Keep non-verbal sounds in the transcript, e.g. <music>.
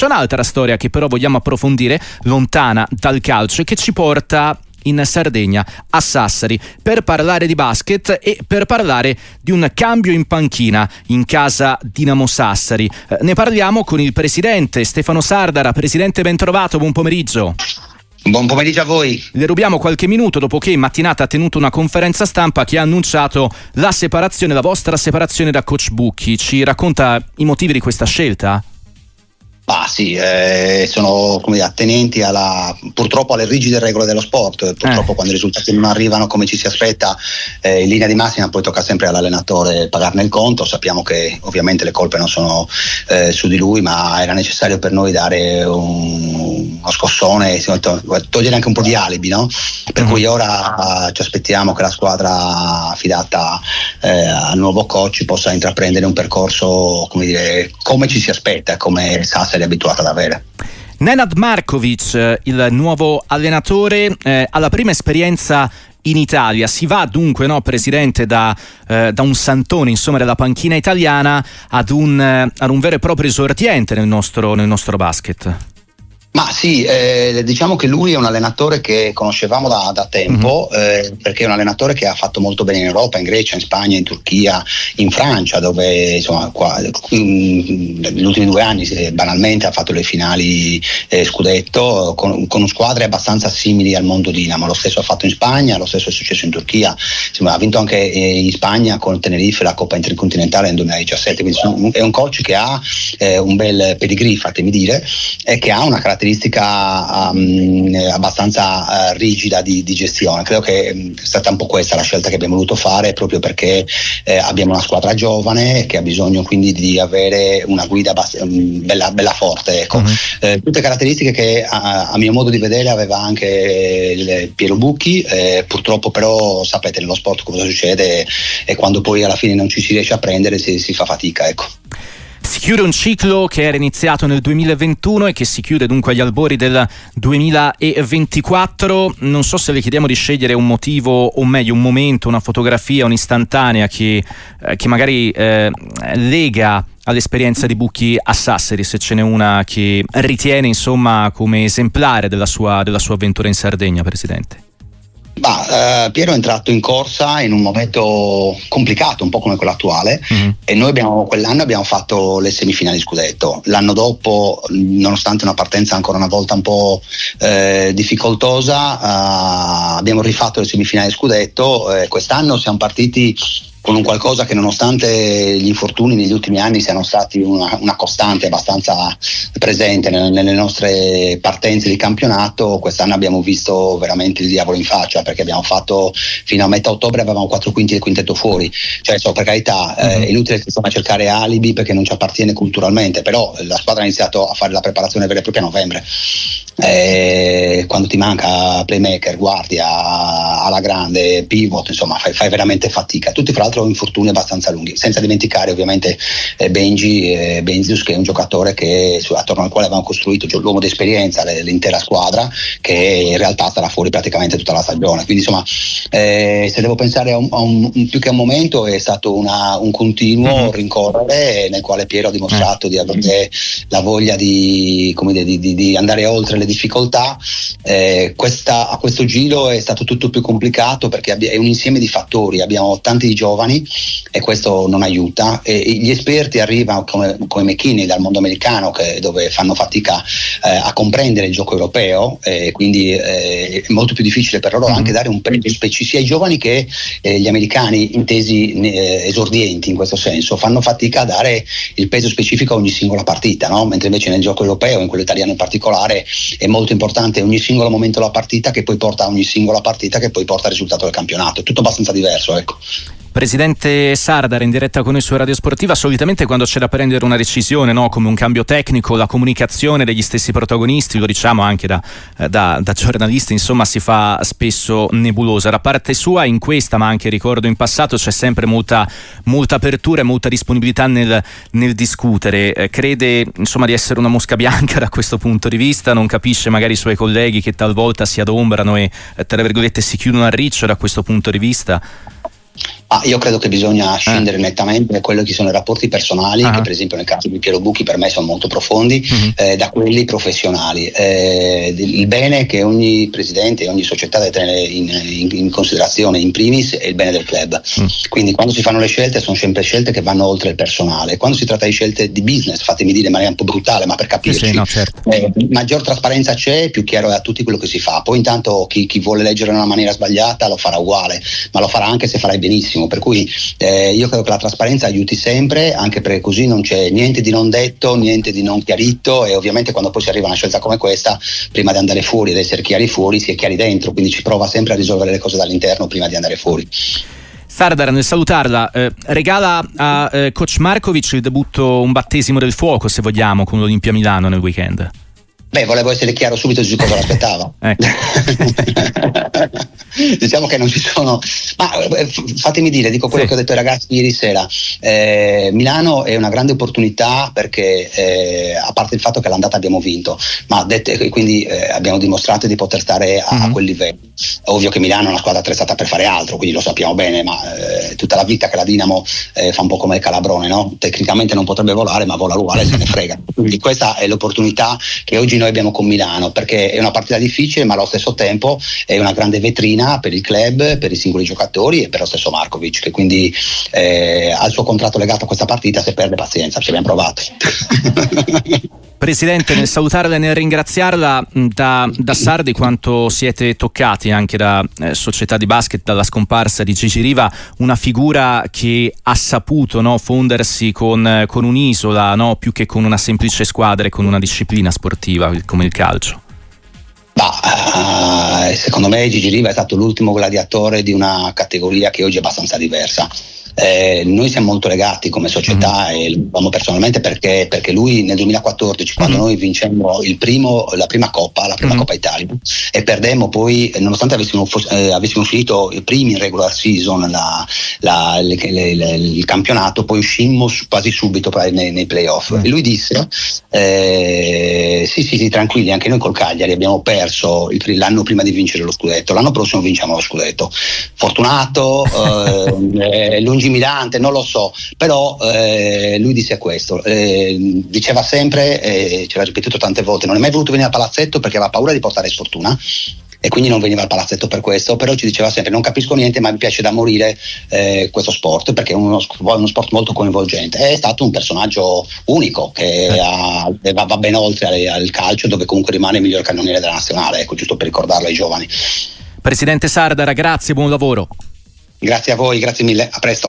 C'è un'altra storia che però vogliamo approfondire, lontana dal calcio, e che ci porta in Sardegna, a Sassari, per parlare di basket e per parlare di un cambio in panchina in casa Dinamo Sassari. Eh, ne parliamo con il presidente Stefano Sardara. Presidente, ben trovato, buon pomeriggio. Buon pomeriggio a voi. Le rubiamo qualche minuto dopo che in mattinata ha tenuto una conferenza stampa che ha annunciato la separazione, la vostra separazione da coach Bucchi. Ci racconta i motivi di questa scelta? Ah sì, eh, sono come dire, attenenti alla, purtroppo alle rigide regole dello sport, purtroppo eh. quando i risultati non arrivano come ci si aspetta eh, in linea di massima poi tocca sempre all'allenatore pagarne il conto, sappiamo che ovviamente le colpe non sono eh, su di lui ma era necessario per noi dare un, uno scossone, togliere anche un po' di alibi, no? per mm-hmm. cui ora ci aspettiamo che la squadra affidata eh, al nuovo coach possa intraprendere un percorso come, dire, come ci si aspetta, come Sassari è abituata ad avere. Nenad Markovic, eh, il nuovo allenatore, eh, ha la prima esperienza in Italia. Si va dunque, no, Presidente, da, eh, da, un santone, insomma, della panchina italiana ad un, eh, ad un vero e proprio esordiente nel nostro, nel nostro basket. Ma sì, eh, diciamo che lui è un allenatore che conoscevamo da, da tempo, mm-hmm. eh, perché è un allenatore che ha fatto molto bene in Europa, in Grecia, in Spagna, in Turchia, in Francia, dove insomma qua, in, negli ultimi due anni eh, banalmente ha fatto le finali eh, scudetto con, con, squadre abbastanza simili al mondo Dinamo. Lo stesso ha fatto in Spagna, lo stesso è successo in Turchia, insomma, ha vinto anche eh, in Spagna con Tenerife la Coppa Intercontinentale nel 2017. Quindi è un coach che ha eh, un bel pedigree, fatemi dire, e che ha una caratteristica caratteristica um, abbastanza uh, rigida di, di, gestione. Credo che um, è stata un po' questa la scelta che abbiamo voluto fare proprio perché eh, abbiamo una squadra giovane che ha bisogno quindi di avere una guida bast- um, bella, bella, forte. Ecco. Uh-huh. Eh, tutte caratteristiche che a, a, mio modo di vedere aveva anche Piero Bucchi, eh, purtroppo però sapete nello sport cosa succede e quando poi alla fine non ci si riesce a prendere si, si fa fatica. Ecco. Chiude un ciclo che era iniziato nel 2021 e che si chiude dunque agli albori del 2024. Non so se le chiediamo di scegliere un motivo o meglio un momento, una fotografia, un'istantanea che, eh, che magari eh, lega all'esperienza di Bucchi a Sassari, se ce n'è una che ritiene insomma come esemplare della sua, della sua avventura in Sardegna, Presidente. Bah, eh, Piero è entrato in corsa in un momento complicato, un po' come quello attuale, mm-hmm. e noi abbiamo, quell'anno abbiamo fatto le semifinali scudetto. L'anno dopo, nonostante una partenza ancora una volta un po' eh, difficoltosa, eh, abbiamo rifatto le semifinali scudetto. quest'anno siamo partiti con un qualcosa che nonostante gli infortuni negli ultimi anni siano stati una, una costante abbastanza presente nelle, nelle, nostre partenze di campionato, quest'anno abbiamo visto veramente il diavolo in faccia perché abbiamo fatto fino a metà ottobre avevamo quattro quinti del quintetto fuori, cioè so, per carità uh-huh. è inutile insomma, cercare alibi perché non ci appartiene culturalmente, però la squadra ha iniziato a fare la preparazione vera e propria a novembre. Eh, quando ti manca playmaker, guardia, alla grande, pivot, insomma fai, fai veramente fatica. Tutti fra l'altro infortuni abbastanza lunghi, senza dimenticare ovviamente eh, Benji eh, Benzius che è un giocatore che, attorno al quale avevamo costruito cioè, l'uomo d'esperienza, l'intera squadra, che in realtà starà fuori praticamente tutta la stagione. Quindi insomma eh, se devo pensare a un, a un, più che a un momento è stato una, un continuo mm-hmm. rincorrere nel quale Piero ha dimostrato di avere la voglia di, dire, di, di, di andare oltre le difficoltà. Eh, questa, a questo giro è stato tutto più complicato perché è un insieme di fattori, abbiamo tanti giovani e questo non aiuta. E gli esperti arrivano come, come McKinney dal mondo americano che, dove fanno fatica eh, a comprendere il gioco europeo e quindi eh, è molto più difficile per loro mm-hmm. anche dare un peso specifico sia ai giovani che eh, gli americani intesi eh, esordienti in questo senso fanno fatica a dare il peso specifico a ogni singola partita, no? mentre invece nel gioco europeo, in quello italiano in particolare, è molto importante ogni singolo momento della partita che poi porta a ogni singola partita che poi porta al risultato del campionato. È tutto abbastanza diverso, ecco. Presidente Sardar in diretta con noi su Radio Sportiva, solitamente quando c'è da prendere una decisione, no, come un cambio tecnico, la comunicazione degli stessi protagonisti, lo diciamo anche da, eh, da, da, giornalisti, insomma si fa spesso nebulosa. Da parte sua in questa, ma anche ricordo in passato, c'è sempre molta, molta apertura e molta disponibilità nel, nel discutere. Eh, crede insomma di essere una mosca bianca <laughs> da questo punto di vista, non capisce magari i suoi colleghi che talvolta si adombrano e, eh, tra virgolette, si chiudono a riccio da questo punto di vista? Ah, io credo che bisogna scendere eh. nettamente da quello che sono i rapporti personali, uh-huh. che per esempio nel caso di Piero Bucchi per me sono molto profondi, uh-huh. eh, da quelli professionali. Eh, il bene che ogni presidente e ogni società deve tenere in, in, in, considerazione in primis è il bene del club. Uh-huh. Quindi quando si fanno le scelte sono sempre scelte che vanno oltre il personale. Quando si tratta di scelte di business, fatemi dire in maniera un po' brutale, ma per capirci, sì, no, certo. eh, maggior trasparenza c'è, più chiaro è a tutti quello che si fa. Poi intanto chi, chi vuole leggere in una maniera sbagliata lo farà uguale, ma lo farà anche se farai benissimo benissimo, per cui eh, io credo che la trasparenza aiuti sempre, anche perché così non c'è niente di non detto, niente di non chiarito e ovviamente quando poi si arriva a una scelta come questa, prima di andare fuori ed essere chiari fuori, si è chiari dentro, quindi ci prova sempre a risolvere le cose dall'interno prima di andare fuori. Sardar, nel salutarla, eh, regala a eh, coach Markovic il debutto, un battesimo del fuoco, se vogliamo, con l'Olimpia Milano nel weekend. Beh, volevo essere chiaro subito su cosa l'aspettava. ecco. <laughs> diciamo che non ci sono. Ma eh, fatemi dire, dico quello sì. che ho detto ai ragazzi ieri sera. Eh, Milano è una grande opportunità perché, eh, a parte il fatto che l'andata abbiamo vinto, ma dette, quindi eh, abbiamo dimostrato di poter stare a, mm-hmm. a, quel livello. Ovvio che Milano è una squadra attrezzata per fare altro, quindi lo sappiamo bene, ma eh, tutta la vita che la Dinamo eh, fa un po' come il Calabrone, no? Tecnicamente non potrebbe volare, ma vola uguale se ne frega. <laughs> Quindi questa è l'opportunità che oggi noi abbiamo con Milano perché è una partita difficile ma allo stesso tempo è una grande vetrina per il club, per i singoli giocatori e per lo stesso Markovic che quindi eh, ha il suo contratto legato a questa partita se perde pazienza, ci abbiamo provato. <laughs> Presidente, nel salutarla e nel ringraziarla da, da Sardi quanto siete toccati anche da eh, società di basket, dalla scomparsa di Gigi Riva, una figura che ha saputo no, fondersi con, con un'isola no, più che con una semplice squadra e con una disciplina sportiva come il calcio. Uh, secondo me Gigi Riva è stato l'ultimo gladiatore di una categoria che oggi è abbastanza diversa eh, noi siamo molto legati come società mm-hmm. e lo abbiamo personalmente perché, perché, lui nel 2014 quando mm-hmm. noi vincemmo primo, la prima Coppa, la prima mm-hmm. Coppa Italia e perdemmo poi nonostante avessimo, eh, avessimo finito i primi in regular season la, la, le, le, le, il campionato poi uscimmo quasi subito nei, nei playoff mm. e lui disse eh, sì sì sì tranquilli anche noi col Cagliari abbiamo perso il, l'anno prima di vincere lo scudetto l'anno prossimo vinciamo lo scudetto fortunato <laughs> eh, lungimirante, non lo so, però eh, lui disse questo, eh, diceva sempre, eh, ce l'ha ripetuto tante volte, non è mai voluto venire al palazzetto perché aveva paura di portare sfortuna e quindi non veniva al palazzetto per questo, però ci diceva sempre non capisco niente ma mi piace da morire eh, questo sport perché è uno, uno, sport molto coinvolgente. È stato un personaggio unico che eh. ha, va, va, ben oltre al, al, calcio dove comunque rimane il miglior cannoniere della nazionale, ecco giusto per ricordarlo ai giovani. Presidente Sardara, grazie, buon lavoro. Grazie a voi, grazie mille, a presto.